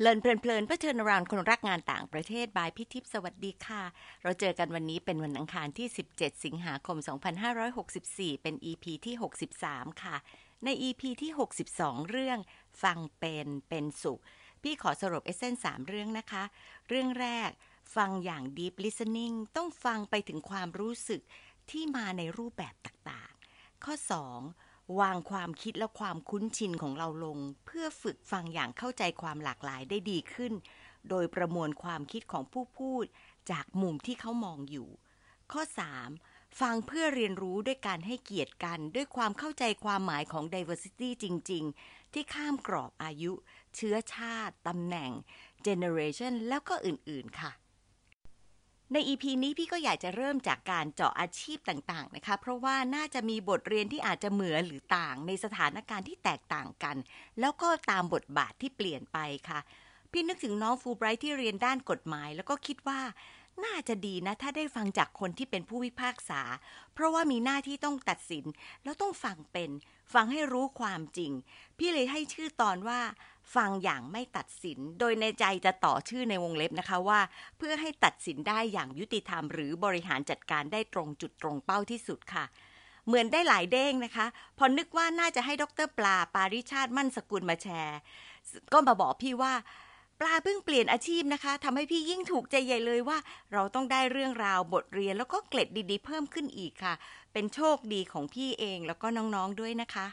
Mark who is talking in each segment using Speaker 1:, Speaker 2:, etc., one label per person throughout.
Speaker 1: เลินเพลินๆเพื่อเทินรานคนรักงานต่างประเทศบายพิทิพสวัสดีค่ะ เราเจอกันวันนี้เป็นวันอังคารที่ 17 สิงหาคม 2564 เป็น EP ที่ 63 ค่ะ ใน EP ที่ 62 เรื่องฟังเป็นเป็นสุข พี่ขอสรุปเอเซนสามเรื่องนะคะ เรื่องแรกฟังอย่าง deep listening ต้องฟังไปถึงความรู้สึกที่มาในรูปแบบต่างๆ ข้อ 2. วางความคิดและความคุ้นชินของเราลง เพื่อฝึกฟังอย่างเข้าใจความหลากหลายได้ดีขึ้น โดยประมวลความคิดของผู้พูด จากมุมที่เขามองอยู่ ข้อ 3. ฟังเพื่อเรียนรู้ด้วยการให้เกียรติกัน ด้วยความเข้าใจความหมายของ diversity จริง ๆ ที่ข้ามกรอบอายุ เชื้อชาติตำแหน่ง generation แล้วก็อื่น ๆ ค่ะ ใน EP นี้พี่ก็อยากจะเริ่มจากการเจาะอาชีพต่างๆนะคะ เพราะว่าน่าจะมีบทเรียนที่อาจจะเหมือนหรือต่างในสถานการณ์ที่แตกต่างกัน แล้วก็ตามบทบาทที่เปลี่ยนไปค่ะ พี่นึกถึงน้องฟูไบรท์ที่เรียนด้านกฎหมาย แล้วก็คิดว่าน่าจะดีนะ ถ้าได้ฟังจากคนที่เป็นผู้พิพากษา เพราะว่ามีหน้าที่ต้องตัดสิน แล้วต้องฟังเป็น ฟังให้รู้ความจริง พี่เลยให้ชื่อตอนว่า ฟังอย่างไม่ตัดสิน โดยในใจจะต่อชื่อในวงเล็บนะคะว่า เพื่อให้ตัดสินได้อย่างยุติธรรม หรือบริหารจัดการได้ตรงจุดตรงเป้าที่สุดค่ะ เหมือนได้หลายเด้งนะคะ พอนึกว่าน่าจะให้ดรปลาปาริชาติมั่นสกุลมาแชร์ ก็มาบอกพี่ว่าปลาเพิ่งเปลี่ยนอาชีพนะคะทำให้พี่ยิ่งถูกใจใหญ่เลยว่า เราต้องได้เรื่องราวบทเรียนแล้วก็เกล็ดดีๆ เพิ่มขึ้นอีกค่ะ เป็นโชคดีของพี่เองแล้วก็น้องๆด้วยนะคะ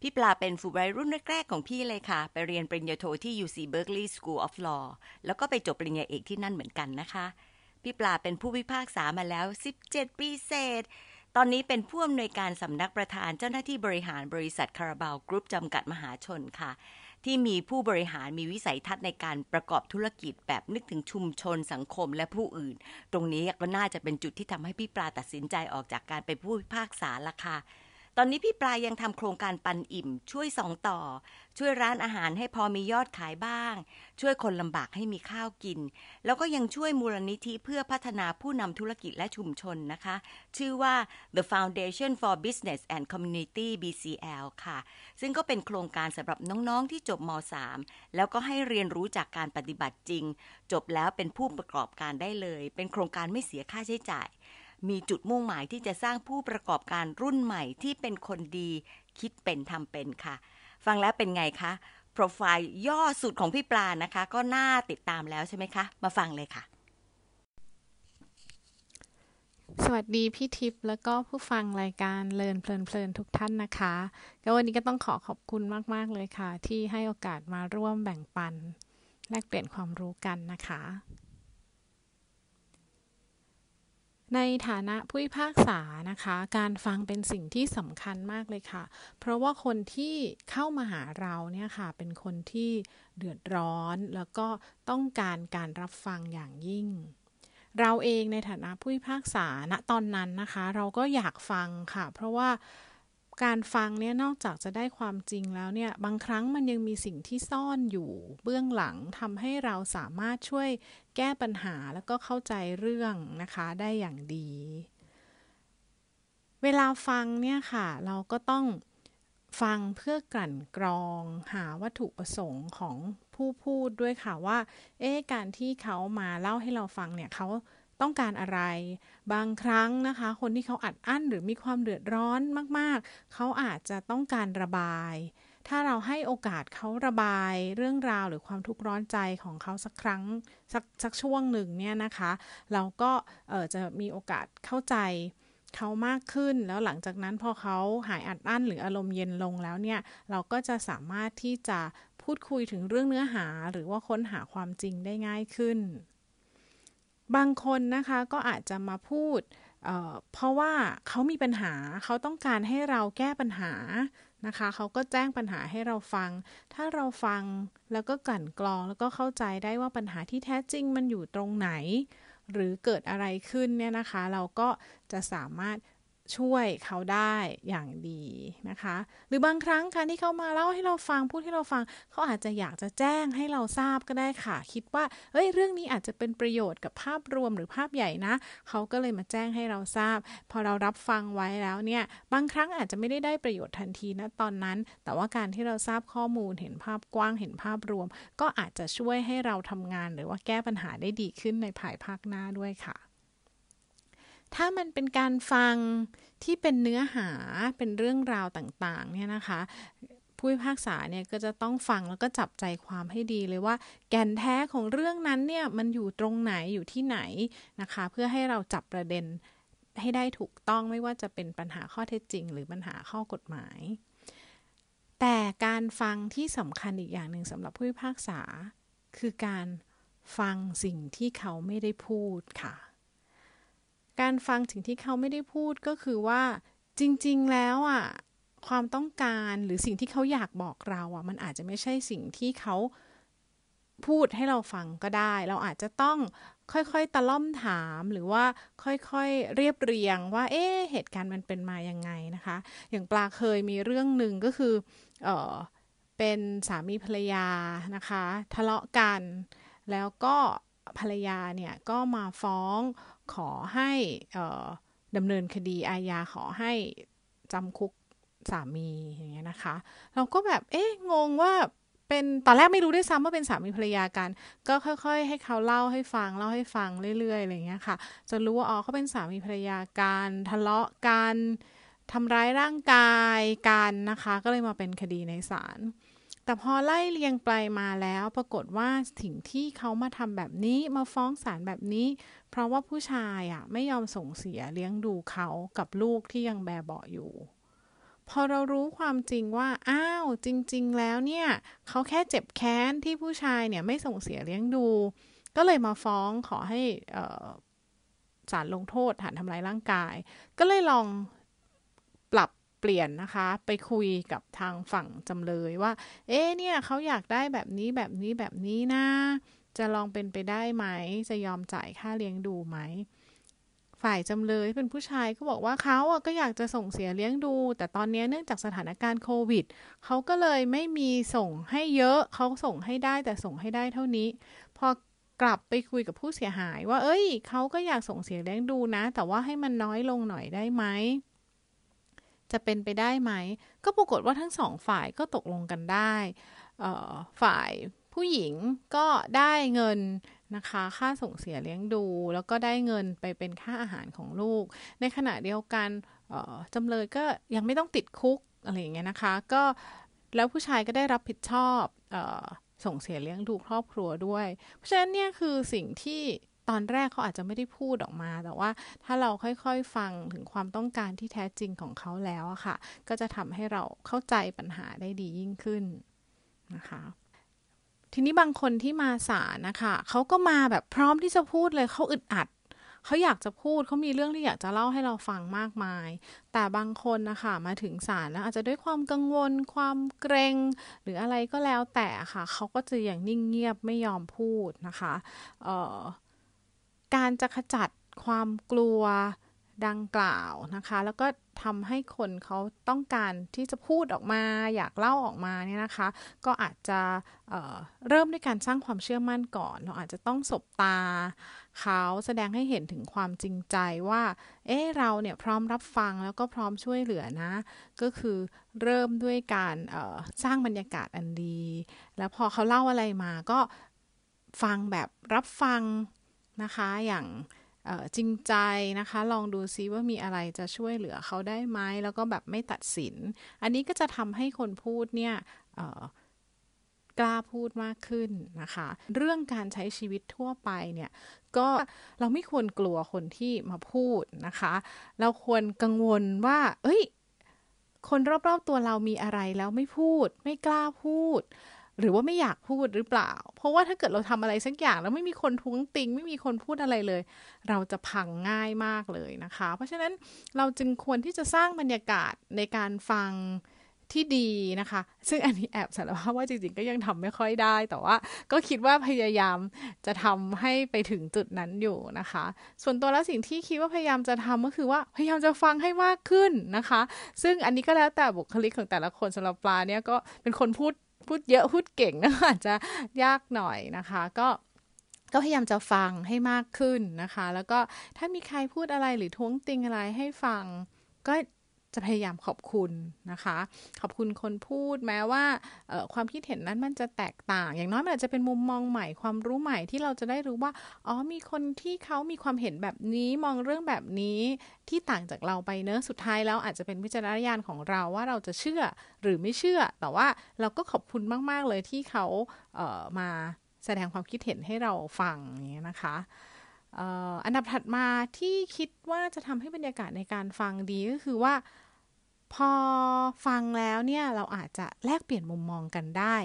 Speaker 1: พี่ปลาเป็นฟูบรท์รุ่นแรกๆของพี่เลยค่ะ ไปเรียนปริญญาโทที่ UC Berkeley School of Law แล้วก็ไปจบปริญญาเอกที่นั่นเหมือนกันนะคะ พี่ปลาเป็นผู้พิพากษามาแล้ว 17 ปีเศษ ตอนนี้เป็นผู้อำนวยการสำนักประธานเจ้าหน้าที่บริหารบริษัทคาราบาวกรุ๊ปจำกัดมหาชนค่ะ ที่มีผู้บริหารมีวิสัยทัศน์ในการประกอบธุรกิจแบบนึกถึงชุมชนสังคมและผู้อื่น ตรงนี้ก็น่าจะเป็นจุดที่ทำให้พี่ปลาตัดสินใจออกจากการเป็นผู้พิพากษาละค่ะ ตอนนี้พี่ปลายังทำโครงการปันอิ่ม ช่วยสองต่อ ช่วยร้านอาหารให้พอมียอดขายบ้าง ช่วยคนลำบากให้มีข้าวกิน แล้วก็ยังช่วยมูลนิธิเพื่อพัฒนาผู้นำธุรกิจและชุมชนนะคะ ชื่อว่า The Foundation for Business and Community BCL ค่ะ ซึ่งก็เป็นโครงการสำหรับน้องๆที่จบม .3 แล้วก็ให้เรียนรู้จากการปฏิบัติจริง จบแล้วเป็นผู้ประกอบการได้เลย เป็นโครงการไม่เสียค่าใช้จ่าย มีจุดมุ่งหมายที่จะสร้างผู้ประกอบการรุ่นใหม่ที่เป็นคนดี คิดเป็นทำเป็นค่ะ ฟังแล้วเป็นไงคะ โปรไฟล์ย่อสุดของพี่ปลานะคะ ก็น่าติดตามแล้วใช่ไหมคะ มาฟังเลยค่ะ
Speaker 2: สวัสดีพี่ทิพย์แล้วก็ผู้ฟังรายการเลินเพลินเพลินทุกท่านนะคะก็วันนี้ก็ต้องขอขอบคุณมาก ๆ เลยค่ะ ที่ให้โอกาสมาร่วมแบ่งปัน แลกเปลี่ยนความรู้กันนะคะ ในฐานะผู้พิพากษานะคะ การฟังเป็นสิ่งที่สำคัญมากเลยค่ะ เพราะว่าคนที่เข้ามาหาเราเนี่ยค่ะ เป็นคนที่เดือดร้อน แล้วก็ต้องการการรับฟังอย่างยิ่ง เราเองในฐานะผู้พิพากษาณตอนนั้นนะคะ เราก็อยากฟังค่ะ เพราะว่า การฟังเนี่ยนอกจากจะได้ความจริงแล้วเนี่ยบางครั้งมันยังมีสิ่งที่ซ่อนอยู่เบื้องหลังทำให้เราสามารถช่วยแก้ปัญหาแล้วก็เข้าใจเรื่องนะคะได้อย่างดี เวลาฟังเนี่ยค่ะ เราก็ต้องฟังเพื่อกลั่นกรองหาวัตถุประสงค์ของผู้พูดด้วยค่ะว่า เอ๊ะการที่เขามาเล่าให้เราฟังเนี่ยเขา ต้องการอะไร บางครั้งนะคะ คนที่เขาอัดอั้นหรือมีความเดือดร้อนมากๆ เขาอาจจะต้องการระบาย ถ้าเราให้โอกาสเขาระบายเรื่องราวหรือความทุกข์ร้อนใจของเขาสักครั้งสักสักช่วงหนึ่งเนี่ยนะคะ เราก็จะมีโอกาสเข้าใจเขามากขึ้นแล้วหลังจากนั้นพอเขาหายอัดอั้นหรืออารมณ์เย็นลงแล้วเนี่ยเราก็จะสามารถที่จะพูดคุยถึงเรื่องเนื้อหาหรือว่าค้นหาความจริงได้ง่ายขึ้น บางคนนะคะก็อาจจะมาพูดเเพราะว่าเขามีปัญหาเขาต้องการให้เราแก้ปัญหานะคะเขาก็แจ้งปัญหาให้เราฟัง ถ้าเราฟังแล้วก็กลั่นกรองแล้วก็เข้าใจได้ว่าปัญหาที่แท้จริงมันอยู่ตรงไหน หรือเกิดอะไรขึ้นเนี่ยนะคะ เราก็จะสามารถ ช่วยเขาได้อย่างดีนะคะ หรือบางครั้งการที่เขามาเล่าให้เราฟังพูดให้เราฟัง เขาอาจจะอยากจะแจ้งให้เราทราบก็ได้ค่ะ คิดว่าเฮ้ยเรื่องนี้อาจจะเป็นประโยชน์กับภาพรวมหรือภาพใหญ่นะ เขาก็เลยมาแจ้งให้เราทราบ พอเรารับฟังไว้แล้วเนี่ย บางครั้งอาจจะไม่ได้ได้ประโยชน์ทันทีนะตอนนั้น แต่ว่าการที่เราทราบข้อมูลเห็นภาพกว้างเห็นภาพรวม ก็อาจจะช่วยให้เราทำงานหรือว่าแก้ปัญหาได้ดีขึ้นในภายภาคหน้าด้วยค่ะ ถ้ามันเป็นการฟังที่เป็นเนื้อหาเป็นเรื่องราวต่างๆเนี่ยนะคะ ผู้พิพากษาเนี่ยก็จะต้องฟังแล้วก็จับใจความให้ดีเลยว่า แก่นแท้ของเรื่องนั้นเนี่ยมันอยู่ตรงไหนอยู่ที่ไหนนะคะ เพื่อให้เราจับประเด็นให้ได้ถูกต้องไม่ว่าจะเป็นปัญหาข้อเท็จจริง หรือปัญหาข้อกฎหมาย แต่การฟังที่สำคัญอีกอย่างหนึ่งสำหรับผู้พิพากษา คือการฟังสิ่งที่เขาไม่ได้พูดค่ะ การฟังสิ่งที่เขาไม่ได้พูดก็คือว่าจริง ๆ แล้วอะความต้องการหรือสิ่งที่เขาอยากบอกเราอะ มันอาจจะไม่ใช่สิ่งที่เขาพูดให้เราฟังก็ได้ เราอาจจะต้องค่อยๆ ตะล่อมถามหรือว่าค่อยๆ เรียบเรียงว่า เอ๊ะเหตุการณ์มันเป็นมายังไงนะคะ อย่างปลาเคยมีเรื่องหนึ่งก็คือเออเป็นสามีภรรยานะคะ ทะเลาะกัน แล้วก็ภรรยาเนี่ยก็มาฟ้อง ขอให้ดำเนินคดีอาญาขอให้จำคุกสามีอย่างเงี้ยนะคะ เราก็แบบเอ๊ะงงว่าเป็นตอนแรกไม่รู้ด้วยซ้ำว่าเป็นสามีภรรยากัน ก็ค่อยๆ ให้เขาเล่าให้ฟังเล่าให้ฟังเรื่อยๆอะไรเงี้ยค่ะจนรู้ว่าอ๋อเขาเป็นสามีภรรยากันทะเลาะกันทำร้ายร่างกายกันนะคะ ก็เลยมาเป็นคดีในศาลแต่พอไล่เลียงไปมาแล้ว ปรากฏว่าสิ่งที่เขามาทำแบบนี้มาฟ้องศาลแบบนี้ เพราะว่าผู้ชายอะไม่ยอมส่งเสียเลี้ยงดูเขากับลูกที่ยังแบเบาอยู่ พอเรารู้ความจริงว่า อ้าว จริง ๆ แล้วเนี่ยเขาแค่เจ็บแค้นที่ผู้ชายเนี่ยไม่ส่งเสียเลี้ยงดู ก็เลยมาฟ้องขอให้ศาลลงโทษฐานทำลายร่างกาย ก็เลยลองปรับเปลี่ยนนะคะ ไปคุยกับทางฝั่งจำเลยว่า เอ๊เนี่ยเขาอยากได้แบบนี้แบบนี้แบบนี้นะ จะลองเป็นไปได้ไหม จะยอมจ่ายค่าเลี้ยงดูไหม ฝ่ายจำเลยเป็นผู้ชายก็บอกว่าเขาอะก็อยากจะส่งเสียเลี้ยงดู แต่ตอนนี้เนื่องจากสถานการณ์โควิดเขาก็เลยไม่มีส่งให้เยอะเขาส่งให้ได้แต่ส่งให้ได้เท่านี้ พอกลับไปคุยกับผู้เสียหาย ว่า เอ้ยเขาก็อยากส่งเสียเลี้ยงดูนะ แต่ว่าให้มันน้อยลงหน่อยได้ไหมจะเป็นไปได้ไหม ก็ปรากฏว่าทั้งสองฝ่ายก็ตกลงกันได้ ฝ่าย ผู้หญิงก็ได้เงินนะคะ ค่าส่งเสียเลี้ยงดู แล้วก็ได้เงินไปเป็นค่าอาหารของลูก ในขณะเดียวกันจำเลยก็ยังไม่ต้องติดคุกอะไรอย่างเงี้ยนะคะ ก็แล้วผู้ชายก็ได้รับผิดชอบอส่งเสียเลี้ยงดูครอบครัวด้วย เพราะฉะนั้นเนี่ยคือสิ่งที่ตอนแรกเขาอาจจะไม่ได้พูดออกมา แต่ว่าถ้าเราค่อยๆฟังถึงความต้องการที่แท้จริงของเขาแล้วอะค่ะ ก็จะทำให้เราเข้าใจปัญหาได้ดียิ่งขึ้นนะคะ ทีนี้บางคนที่มาศาลนะคะเขาก็มาแบบพร้อมที่จะพูดเลยเขาอึดอัดเขาอยากจะพูดเขามีเรื่องที่อยากจะเล่าให้เราฟังมากมาย แต่บางคนนะคะมาถึงศาลแล้วอาจจะด้วยความกังวล ความเกรงหรืออะไรก็แล้วแต่ค่ะเขาก็จะอย่างนิ่งเงียบไม่ยอมพูดนะคะออการจะขจัดความกลัว ดังกล่าวนะคะ แล้วก็ทำให้คนเขาต้องการที่จะพูดออกมา อยากเล่าออกมาเนี่ยนะคะ ก็อาจจะเเริ่มด้วยการสร้างความเชื่อมั่นก่อน เราอาจจะต้องสบตาเขาแสดงให้เห็นถึงความจริงใจว่า เอ๊เราเนี่ยพร้อมรับฟังแล้วก็พร้อมช่วยเหลือนะ ก็คือเริ่มด้วยการสร้างบรรยากาศอันดี แล้วพอเขาเล่าอะไรมาก็ฟังแบบรับฟังนะคะ อย่าง จริงใจนะคะ ลองดูซิว่ามีอะไรจะช่วยเหลือเขาได้ไหมแล้วก็แบบไม่ตัดสิน อันนี้ก็จะทำให้คนพูดเนี่ยกล้าพูดมากขึ้นนะคะ เรื่องการใช้ชีวิตทั่วไปเนี่ยก็เราไม่ควรกลัวคนที่มาพูดนะคะ เราควรกังวลว่า เอ้ย คนรอบๆตัวเรามีอะไรแล้วไม่พูด ไม่กล้าพูด หรือว่าไม่อยากพูดหรือเปล่า เพราะว่าถ้าเกิดเราทำอะไรสักอย่างแล้วไม่มีคนท้วงติง ไม่มีคนพูดอะไรเลย เราจะพังง่ายมากเลยนะคะ เพราะฉะนั้นเราจึงควรที่จะสร้างบรรยากาศในการฟังที่ดีนะคะ ซึ่งอันนี้แอบสารภาพว่าจริงๆก็ยังทำไม่ค่อยได้ แต่ว่าก็คิดว่าพยายามจะทำให้ไปถึงจุดนั้นอยู่นะคะ ส่วนตัวแล้วสิ่งที่คิดว่าพยายามจะทำก็คือว่าพยายามจะฟังให้มากขึ้นนะคะ ซึ่งอันนี้ก็แล้วแต่บุคลิกของแต่ละคนสำหรับปลาเนี่ยก็เป็นคนพูด พูดเยอะพูดเก่งนะอาจจะยากหน่อยนะคะ ก็ก็พยายามจะฟังให้มากขึ้นนะคะ แล้วก็ถ้ามีใครพูดอะไรหรือท้วงติงอะไรให้ฟังก็ จะพยายามขอบคุณนะคะ ขอบคุณคนพูดแม้ว่าความคิดเห็นนั้นมันจะแตกต่าง อย่างน้อยมันอาจจะเป็นมุมมองใหม่ความรู้ใหม่ที่เราจะได้รู้ว่าอ๋อมีคนที่เขามีความเห็นแบบนี้มองเรื่องแบบนี้ที่ต่างจากเราไปเนอะสุดท้ายแล้วอาจจะเป็นวิจารณญาณของเราว่าเราจะเชื่อหรือไม่เชื่อ แต่ว่าเราก็ขอบคุณมาก ๆ เลยที่เขาเามาแสดงความคิดเห็นให้เราฟังอย่างนี้นะคะ อันดับถัดมาที่คิดว่าจะทำให้บรรยากาศในการฟังดีก็คือว่า พอฟังแล้วเนี่ยเราอาจจะแลกเปลี่ยนมุมมองกันได้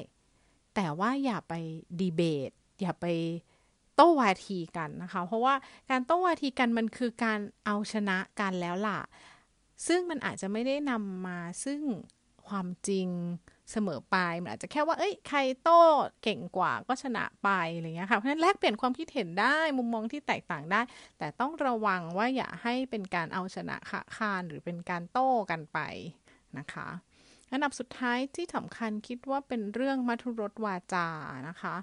Speaker 2: แต่ว่าอย่าไปดีเบต อย่าไปโต้วาทีกันนะคะ เพราะว่าการโต้วาทีกันมันคือการเอาชนะกันแล้วล่ะ ซึ่งมันอาจจะไม่ได้นำมาซึ่งความจริง เสมอไปมันอาจจะแค่ว่า เอ้ย ใครโต้เก่งกว่าก็ชนะไปอะไรเงี้ยค่ะ เพราะฉะนั้นแลกเปลี่ยนความคิดเห็นได้ มุมมองที่แตกต่างได้ แต่ต้องระวังว่าอย่าให้เป็นการเอาชนะขะคานหรือเป็นการโต้กันไปนะคะอันดับสุดท้ายที่สำคัญคิดว่าเป็นเรื่องมัทุรสวาจานะคะ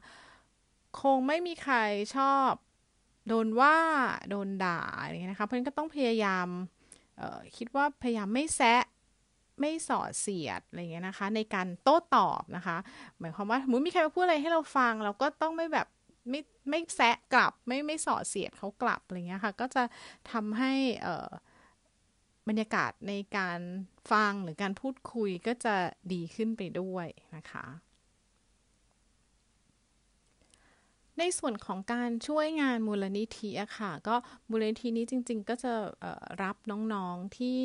Speaker 2: คงไม่มีใครชอบโดนว่าโดนด่าอะไรเงี้ยนะคะ เพราะฉะนั้นก็ต้องพยายามคิดว่าพยายามไม่แซะ ไม่สอดเสียดอะไรเงี้ยนะคะ ในการโต้ตอบนะคะ หมายความว่ามมติมีใครมาพูดอะไรให้เราฟัง เราก็ต้องไม่แบบไม่ไม่แซะกลับไม่ไม่สอดเสียดเขากลับอะไรเงี้ยค่ะ ก็จะทำให้บรรยากาศในการฟังหรือการพูดคุยก็จะดีขึ้นไปด้วยนะคะ ในส่วนของการช่วยงานมูลนิธิอะค่ะ ก็มูลนิธินี้จริง ๆ ก็จะรับน้องๆที่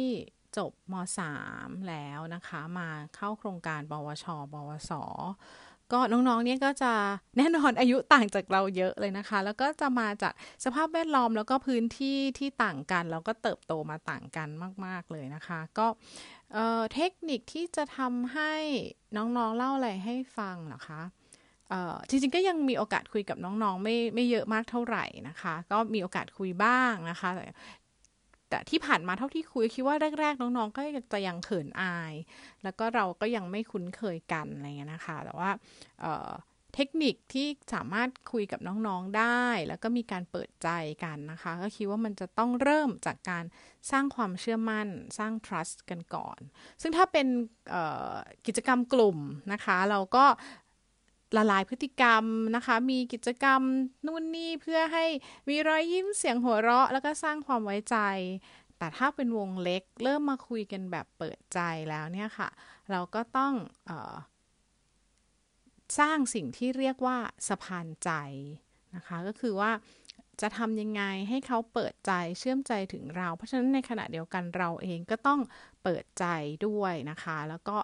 Speaker 2: จบม .3 แล้วนะคะ มาเข้าโครงการปวชปวส ก็น้องๆเนี่ยก็จะแน่นอนอายุต่างจากเราเยอะเลยนะคะ แล้วก็จะมาจากสภาพแวดล้อมแล้วก็พื้นที่ที่ต่างกัน แล้วก็เติบโตมาต่างกันมาก ๆ เลยนะคะ ก็เทคนิคที่จะทำให้น้องๆเล่าอะไรให้ฟังเหรอคะจริงๆก็ยังมีโอกาสคุยกับน้องๆ ไม่ไม่เยอะมากเท่าไหร่นะคะ ก็มีโอกาสคุยบ้างนะคะ แต่ที่ผ่านมาเท่าที่คุยคิดว่าแรก ๆ น้องๆ ก็จะยังเขินอาย แล้วก็เราก็ยังไม่คุ้นเคยกันอะไรเงี้ยนะคะ แต่ว่าเทคนิคที่สามารถคุยกับน้องๆได้ แล้วก็มีการเปิดใจกันนะคะ ก็คิดว่ามันจะต้องเริ่มจากการสร้างความเชื่อมั่น สร้าง trust กันก่อน ซึ่งถ้าเป็นกิจกรรมกลุ่มนะคะ เราก็ ละลายพฤติกรรมนะคะ มีกิจกรรมนู่นนี่เพื่อให้มีรอยยิ้มเสียงหัวเราะ แล้วก็สร้างความไว้ใจ แต่ถ้าเป็นวงเล็ก เริ่มมาคุยกันแบบเปิดใจแล้วเนี่ยค่ะ เราก็ต้องออสร้างสิ่งที่เรียกว่าสะพานใจนะคะ ก็คือว่าจะทำยังไงให้เขาเปิดใจเชื่อมใจถึงเรา เพราะฉะนั้นในขณะเดียวกันเราเองก็ต้องเปิดใจด้วยนะคะ แล้วก็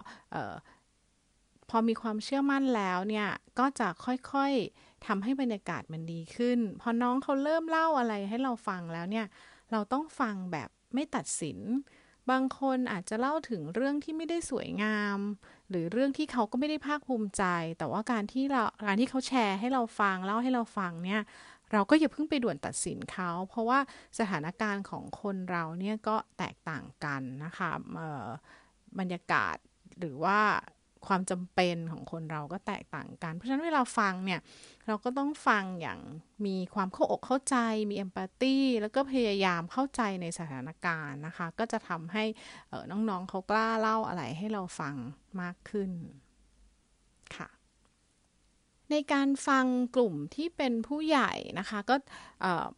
Speaker 2: พอมีความเชื่อมั่นแล้วเนี่ย ก็จะค่อยๆทำให้บรรยากาศมันดีขึ้น พอน้องเขาเริ่มเล่าอะไรให้เราฟังแล้วเนี่ย เราต้องฟังแบบไม่ตัดสิน บางคนอาจจะเล่าถึงเรื่องที่ไม่ได้สวยงาม หรือเรื่องที่เขาก็ไม่ได้ภาคภูมิใจ แต่ว่าการที่เราการที่เขาแชร์ให้เราฟังเล่าให้เราฟังเนี่ยเราก็อย่าเพิ่งไปด่วนตัดสินเขา เพราะว่าสถานการณ์ของคนเราเนี่ยก็แตกต่างกันนะคะบรรยากาศหรือว่า ความจำเป็นของคนเราก็แตกต่างกัน เพราะฉะนั้นเวลาฟังเนี่ย เราก็ต้องฟังอย่างมีความเข้าอกเข้าใจ มีเอมพัตตีแล้วก็พยายามเข้าใจในสถานการณ์นะคะ ก็จะทำให้น้องๆเขากล้าเล่าอะไรให้เราฟังมากขึ้น ในการฟังกลุ่มที่เป็นผู้ใหญ่นะคะ ก็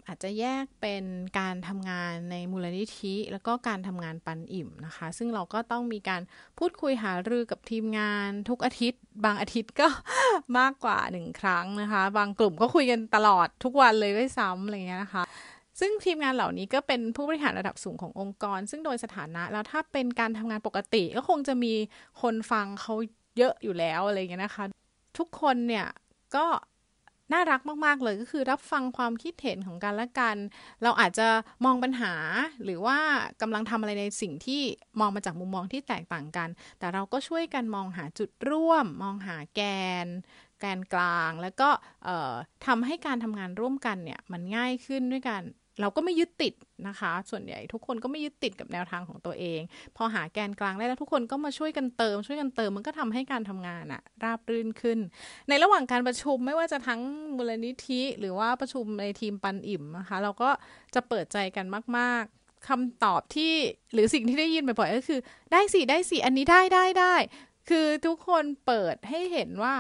Speaker 2: อาจจะแยกเป็นการทำงานในมูลนิธิ แล้วก็การทำงานปันอิ่มนะคะ ซึ่งเราก็ต้องมีการพูดคุยหารือกับทีมงานทุกอาทิตย์ บางอาทิตย์ก็มากกว่าหนึ่งครั้งนะคะ บางกลุ่มก็คุยกันตลอดทุกวันเลยด้วยซ้ำอะไรเงี้ยนะคะซึ่งทีมงานเหล่านี้ก็เป็นผู้บริหารระดับสูงขององค์กร ซึ่งโดยสถานะแล้วถ้าเป็นการทำงานปกติ ก็คงจะมีคนฟังเขาเยอะอยู่แล้วอะไรเงี้ยนะคะ ทุกคนเนี่ยก็น่ารักมาก ๆ เลยก็คือรับฟังความคิดเห็นของกันและกัน เราอาจจะมองปัญหาหรือว่ากำลังทำอะไรในสิ่งที่มองมาจากมุมมองที่แตกต่างกัน แต่เราก็ช่วยกันมองหาจุดร่วม มองหาแกน แกนกลาง แล้วก็ทำให้การทำงานร่วมกันเนี่ยมันง่ายขึ้นด้วยกัน เราก็ไม่ยึดติดนะคะ ส่วนใหญ่ทุกคนก็ไม่ยึดติดกับแนวทางของตัวเอง พอหาแกนกลางได้แล้วทุกคนก็มาช่วยกันเติม ช่วยกันเติมมันก็ทำให้การทำงานอะราบรื่นขึ้น ในระหว่างการประชุมไม่ว่าจะทั้งมูลนิธิ หรือว่าประชุมในทีมปันอิ่มนะคะ เราก็จะเปิดใจกันมากๆคำตอบที่หรือสิ่งที่ได้ยินบ่อยๆก็คือ ได้สิได้สิอันนี้ได้ได้ได้คือทุกคนเปิดให้เห็นว่า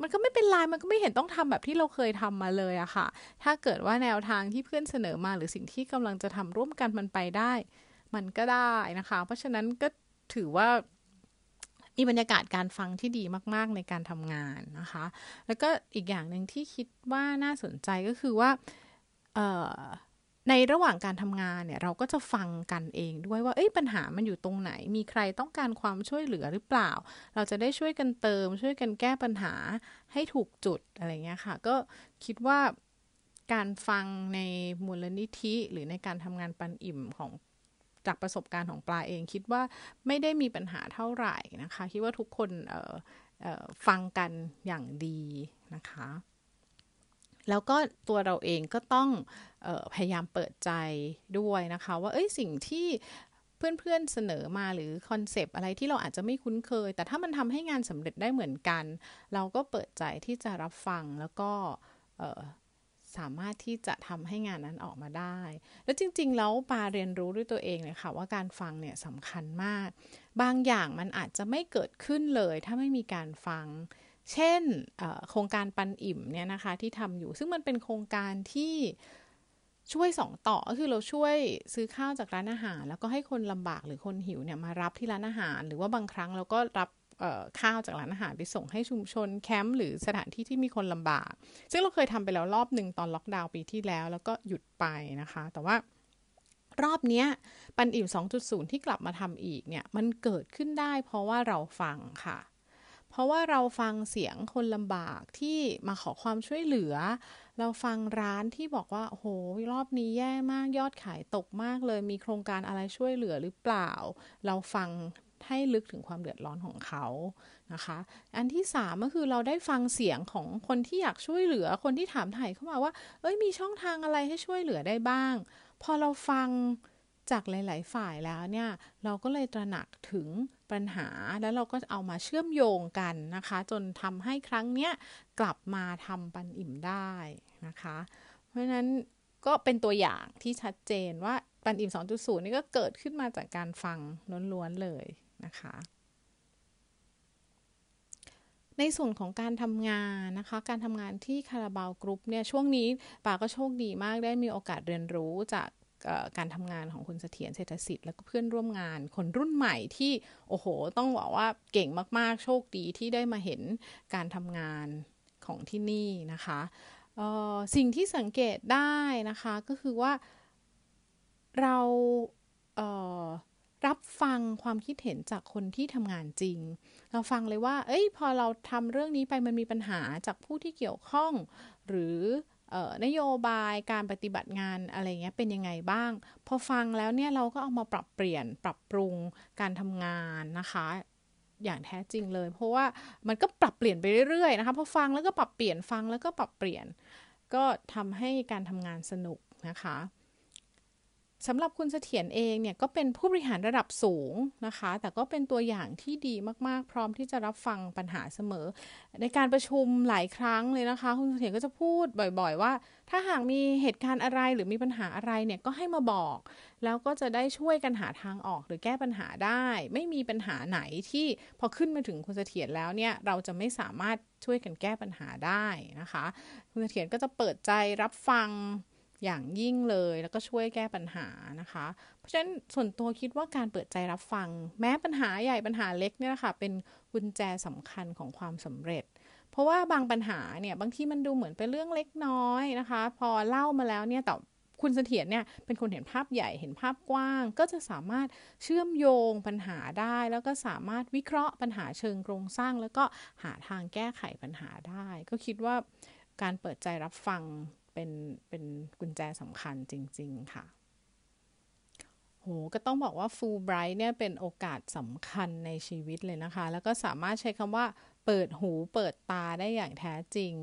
Speaker 2: มันก็ไม่เป็นไรมันก็ไม่เห็นต้องทำแบบที่เราเคยทำมาเลยอะค่ะ ถ้าเกิดว่าแนวทางที่เพื่อนเสนอมาหรือสิ่งที่กำลังจะทำร่วมกันมันไปได้ มันก็ได้นะคะ เพราะฉะนั้นก็ถือว่ามีบรรยากาศการฟังที่ดีมาก ๆ ในการทำงานนะคะ แล้วก็อีกอย่างหนึ่งที่คิดว่าน่าสนใจก็คือว่า ในระหว่างการทำงานเนี่ยเราก็จะฟังกันเองด้วยว่าเอ้ยปัญหามันอยู่ตรงไหน มีใครต้องการความช่วยเหลือหรือเปล่า เราจะได้ช่วยกันเติม ช่วยกันแก้ปัญหาให้ถูกจุดอะไรเงี้ยค่ะ ก็คิดว่าการฟังในมูลนิธิ หรือในการทำงานปันอิ่มของจากประสบการณ์ของปลาเองคิดว่าไม่ได้มีปัญหาเท่าไหร่นะคะ คิดว่าทุกคนฟังกันอย่างดีนะคะ แล้วก็ตัวเราเองก็ต้องออพยายามเปิดใจด้วยนะคะ ว่าเอ้ยสิ่งที่เพื่อนๆเสนอมาหรือคอนเซปต์อะไรที่เราอาจจะไม่คุ้นเคย แต่ถ้ามันทำให้งานสำเร็จได้เหมือนกัน เราก็เปิดใจที่จะรับฟังแล้วก็สามารถที่จะทำให้งานนั้นออกมาได้ แล้วจริง ๆ แล้วปาเรียนรู้ด้วยตัวเองเลยค่ะว่าการฟังเนี่ยสำคัญมาก บางอย่างมันอาจจะไม่เกิดขึ้นเลย ถ้าไม่มีการฟัง เช่นโครงการปันอิ่มเนี่ยนะคะที่ทำอยู่ ซึ่งมันเป็นโครงการที่ช่วยสองต่อก็คือเราช่วยซื้อข้าวจากร้านอาหาร แล้วก็ให้คนลำบากหรือคนหิวเนี่ยมารับที่ร้านอาหาร หรือว่าบางครั้งเราก็รับข้าวจากร้านอาหารไปส่งให้ชุมชนแคมป์หรือสถานที่ที่มีคนลำบาก ซึ่งเราเคยทำไปแล้วรอบหนึ่งตอนล็อกดาวน์ปีที่แล้ว แล้วก็หยุดไปนะคะ แต่ว่ารอบนี้ปันอิ่ม 2.0 ที่กลับมาทำอีกเนี่ยมันเกิดขึ้นได้เพราะว่าเราฟังค่ะ เพราะว่าเราฟังเสียงคนลำบากที่มาขอความช่วยเหลือ เราฟังร้านที่บอกว่าโห รอบนี้แย่มากยอดขายตกมากเลย มีโครงการอะไรช่วยเหลือหรือเปล่า เราฟังให้ลึกถึงความเดือดร้อนของเขานะคะ อันที่สามก็คือเราได้ฟังเสียงของคนที่อยากช่วยเหลือ คนที่ถามถ่ายเข้ามาว่า เอ้ย มีช่องทางอะไรให้ช่วยเหลือได้บ้าง พอเราฟัง จากหลาย ๆ ฝ่ายแล้วเนี่ยเราก็เลยตระหนักถึงปัญหาแล้วเราก็เอามาเชื่อมโยงกันนะคะ จนทำให้ครั้งเนี้ยกลับมาทำปันอิ่มได้นะคะ เพราะฉะนั้นก็เป็นตัวอย่างที่ชัดเจนว่าปันอิ่ม 2.0 นี่ก็เกิดขึ้นมาจากการฟังล้วนๆเลยนะคะ ในส่วนของการทำงานนะคะ การทำงานที่คาราบาวกรุ๊ปเนี่ยช่วงนี้ป่าก็โชคดีมากได้มีโอกาสเรียนรู้จาก การทำงานของคุณเสถียรเศรษฐศิษย์แล้วก็เพื่อนร่วมงานคนรุ่นใหม่ที่โอ้โห ต้องบอกว่าเก่งมากๆ โชคดีที่ได้มาเห็นการทำงานของที่นี่นะคะสิ่งที่สังเกตได้นะคะก็คือว่าเรารับฟังความคิดเห็นจากคนที่ทำงานจริง เราฟังเลยว่า เอ้ย พอเราทำเรื่องนี้ไปมันมีปัญหาจากผู้ที่เกี่ยวข้อง หรือ นโยบายการปฏิบัติงานอะไรเงี้ยเป็นยังไงบ้าง พอฟังแล้วเนี่ยเราก็เอามาปรับเปลี่ยนปรับปรุงการทำงานนะคะอย่างแท้จริงเลย เพราะว่ามันก็ปรับเปลี่ยนไปเรื่อยๆนะคะพอฟังแล้วก็ปรับเปลี่ยนฟังแล้วก็ปรับเปลี่ยน ก็ทำให้การทำงานสนุกนะคะ สำหรับคุณเสถียรเองเนี่ยก็เป็นผู้บริหารระดับสูงนะคะ แต่ก็เป็นตัวอย่างที่ดีมากๆ พร้อมที่จะรับฟังปัญหาเสมอ ในการประชุมหลายครั้งเลยนะคะ คุณเสถียรก็จะพูดบ่อย ๆ ว่า ถ้าหากมีเหตุการณ์อะไรหรือมีปัญหาอะไรเนี่ยก็ให้มาบอก แล้วก็จะได้ช่วยกันหาทางออกหรือแก้ปัญหาได้ ไม่มีปัญหาไหนที่พอขึ้นมาถึงคุณเสถียรแล้วเนี่ยเราจะไม่สามารถช่วยกันแก้ปัญหาได้นะคะ คุณเสถียรก็จะเปิดใจรับฟัง อย่างยิ่งเลยแล้วก็ช่วยแก้ปัญหานะคะ เพราะฉะนั้นส่วนตัวคิดว่าการเปิดใจรับฟัง แม้ปัญหาใหญ่ปัญหาเล็กเนี่ยค่ะเป็นกุญแจสำคัญของความสำเร็จ เพราะว่าบางปัญหาเนี่ยบางทีมันดูเหมือนเป็นเรื่องเล็กน้อยนะคะ พอเล่ามาแล้วเนี่ยแต่คุณเสถียรเนี่ยเป็นคนเห็นภาพใหญ่เห็นภาพกว้าง ก็จะสามารถเชื่อมโยงปัญหาได้ แล้วก็สามารถวิเคราะห์ปัญหาเชิงโครงสร้าง แล้วก็หาทางแก้ไขปัญหาได้ ก็คิดว่าการเปิดใจรับฟัง เป็นเป็นกุญแจสำคัญจริง ๆ ค่ะโหก็ต้องบอกว่าฟูลไบรท์เนี่ยเป็นโอกาสสำคัญในชีวิตเลยนะคะ แล้วก็สามารถใช้คำว่า เปิดหูเปิดตาได้อย่างแท้จริง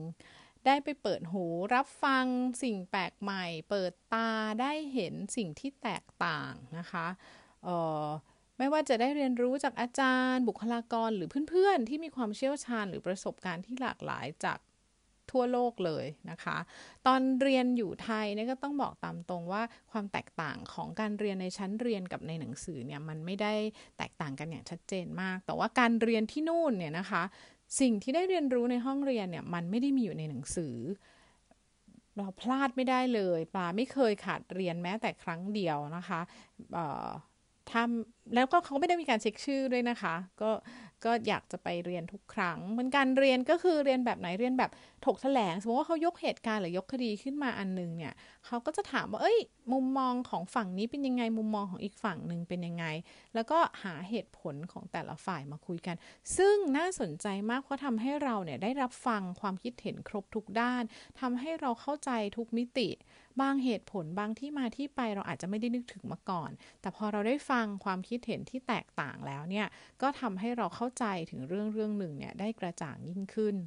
Speaker 2: ได้ไปเปิดหูรับฟังสิ่งแปลกใหม่ เปิดตาได้เห็นสิ่งที่แตกต่างนะคะเอ่อไม่ว่าจะได้เรียนรู้จากอาจารย์ บุคลากรหรือเพื่อนๆ ที่มีความเชี่ยวชาญหรือประสบการณ์ที่หลากหลายจาก ทั่วโลกเลยนะคะ ตอนเรียนอยู่ไทยเนี่ยก็ต้องบอกตามตรงว่าความแตกต่างของการเรียนในชั้นเรียนกับในหนังสือเนี่ยมันไม่ได้แตกต่างกันอย่างชัดเจนมาก แต่ว่าการเรียนที่นู่นเนี่ยนะคะ สิ่งที่ได้เรียนรู้ในห้องเรียนเนี่ยมันไม่ได้มีอยู่ในหนังสือเราพลาดไม่ได้เลยปลาไม่เคยขาดเรียนแม้แต่ครั้งเดียวนะคะทำแล้วก็เขาไม่ได้มีการเช็คชื่อด้วยนะคะ ก็ ก็อยากจะไปเรียนทุกครั้งเหมือนการเรียนก็คือเรียนแบบไหนเรียนแบบถกแถลง สมมติว่าเขายกเหตุการณ์หรือยกคดีขึ้นมาอันนึงเนี่ยเขาก็จะถามว่าเอ้ย มุมมองของฝั่งนี้เป็นยังไง มุมมองของอีกฝั่งหนึ่งเป็นยังไง แล้วก็หาเหตุผลของแต่ละฝ่ายมาคุยกัน ซึ่งน่าสนใจมากเพราะทำให้เราเนี่ยได้รับฟังความคิดเห็นครบทุกด้านทำให้เราเข้าใจทุกมิติ บางเหตุผลบางที่มาที่ไปเราอาจจะไม่ได้นึกถึงมาก่อน แต่พอเราได้ฟังความคิดเห็นที่แตกต่างแล้วเนี่ยก็ทำให้เราเข้าใจถึงเรื่องเรื่องหนึ่งเนี่ยได้กระจ่างยิ่งขึ้น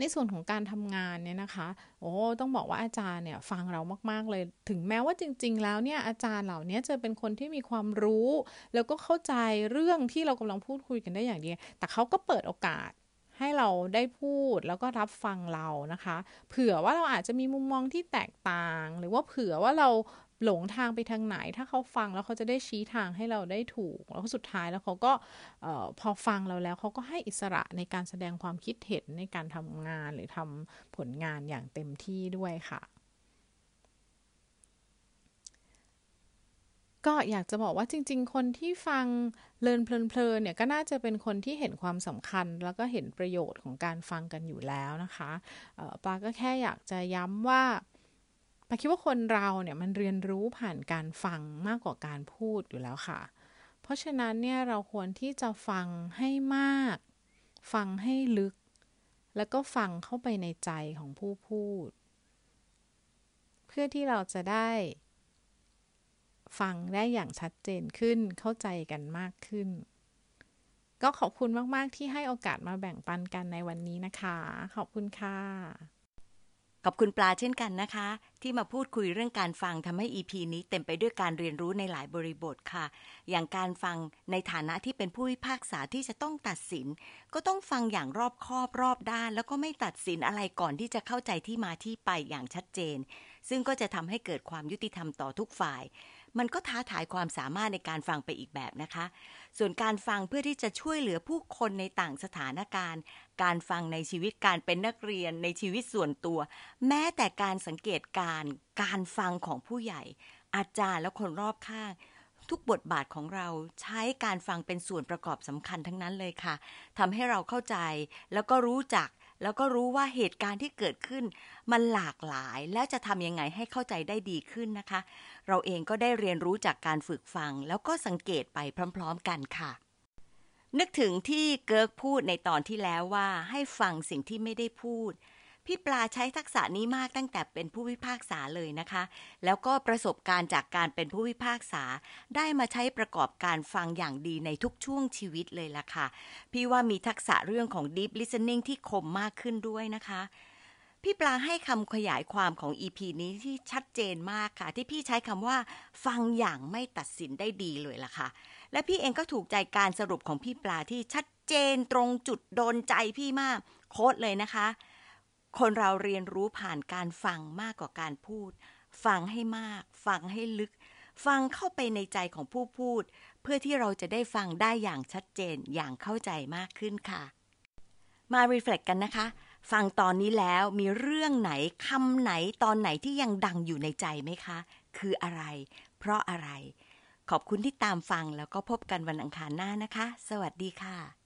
Speaker 2: ในส่วนของการทำงานเนี่ยนะคะ โอ้ต้องบอกว่าอาจารย์เนี่ยฟังเรามาก ๆ เลย ถึงแม้ว่าจริง ๆ แล้วเนี่ยอาจารย์เหล่านี้จะเป็นคนที่มีความรู้ แล้วก็เข้าใจเรื่องที่เรากำลังพูดคุยกันได้อย่างดีแต่เขาก็เปิดโอกาส ให้เราได้พูดแล้วก็รับฟังเรานะคะ เผื่อว่าเราอาจจะมีมุมมองที่แตกต่าง หรือว่าเผื่อว่าเราหลงทางไปทางไหน ถ้าเขาฟังแล้วเขาจะได้ชี้ทางให้เราได้ถูก แล้วสุดท้ายแล้วเขาก็พอฟังเราแล้วเขาก็ให้อิสระในการแสดงความคิดเห็นในการทำงานหรือทำผลงานอย่างเต็มที่ด้วยค่ะ ก็อยากจะบอกว่าจริง ๆ คนที่ฟังเลินเพลินๆเนี่ยก็น่าจะเป็นคนที่เห็นความสำคัญ แล้วก็เห็นประโยชน์ของการฟังกันอยู่แล้วนะคะปาก็แค่อยากจะย้ำว่าปาคิดว่าคนเราเนี่ยมันเรียนรู้ผ่านการฟังมากกว่าการพูดอยู่แล้วค่ะ เพราะฉะนั้นเนี่ยเราควรที่จะฟังให้มาก ฟังให้ลึก แล้วก็ฟังเข้าไปในใจของผู้พูด เพื่อที่เราจะได้ ฟังได้อย่างชัดเจนขึ้นเข้าใจกันมากขึ้น ก็ขอบคุณมาก ๆ ที่ให้โอกาสมาแบ่งปันกันในวันนี้นะคะ ขอบคุณค่ะ
Speaker 1: ขอบคุณปลาเช่นกันนะคะ ที่มาพูดคุยเรื่องการฟังทำให้ EP นี้เต็มไปด้วยการเรียนรู้ในหลายบริบทค่ะ อย่างการฟังในฐานะที่เป็นผู้พิพากษาที่จะต้องตัดสิน ก็ต้องฟังอย่างรอบคอบรอบด้าน แล้วก็ไม่ตัดสินอะไรก่อนที่จะเข้าใจที่มาที่ไปอย่างชัดเจน ซึ่งก็จะทำให้เกิดความยุติธรรมต่อทุกฝ่าย มันก็ท้าทายความสามารถในการฟังไปอีกแบบนะคะ ส่วนการฟังเพื่อที่จะช่วยเหลือผู้คนในต่างสถานการณ์ การฟังในชีวิตการเป็นนักเรียนในชีวิตส่วนตัว แม้แต่การสังเกตการการฟังของผู้ใหญ่ อาจารย์และคนรอบข้างทุกบทบาทของเราใช้การฟังเป็นส่วนประกอบสำคัญทั้งนั้นเลยค่ะทำให้เราเข้าใจแล้วก็รู้จัก แล้วก็รู้ว่าเหตุการณ์ที่เกิดขึ้น มันหลากหลายแล้วจะทำยังไงให้เข้าใจได้ดีขึ้นนะคะ เราเองก็ได้เรียนรู้จากการฝึกฟัง แล้วก็สังเกตไปพร้อม ๆ กันค่ะ นึกถึงที่เกิร์กพูดในตอนที่แล้วว่าให้ฟังสิ่งที่ไม่ได้พูด พี่ปลาใช้ทักษะนี้มากตั้งแต่เป็นผู้พิพากษาเลยนะคะ แล้วก็ประสบการณ์จากการเป็นผู้พิพากษา ได้มาใช้ประกอบการฟังอย่างดีในทุกช่วงชีวิตเลยล่ะค่ะ พี่ว่ามีทักษะเรื่องของ deep listening ที่คมมากขึ้นด้วยนะคะพี่ปลาให้คำขยายความของ EP นี้ที่ชัดเจนมากค่ะ ที่พี่ใช้คำว่า ฟังอย่างไม่ตัดสินได้ดีเลยล่ะค่ะ และพี่เองก็ถูกใจการสรุปของพี่ปลาที่ชัดเจนตรงจุดโดนใจพี่มากโค้ดเลยนะคะ คนเราเรียนรู้ผ่านการฟังมากกว่าการพูด ฟังให้มาก ฟังให้ลึก ฟังเข้าไปในใจของผู้พูด เพื่อที่เราจะได้ฟังได้อย่างชัดเจนอย่างเข้าใจมากขึ้นค่ะ มารีเฟล็กกันนะคะ ฟังตอนนี้แล้วมีเรื่องไหนคำไหนตอนไหนที่ยังดังอยู่ในใจไหมคะ คืออะไร เพราะอะไร ขอบคุณที่ตามฟังแล้วก็พบกันวันอังคารหน้านะคะ สวัสดีค่ะ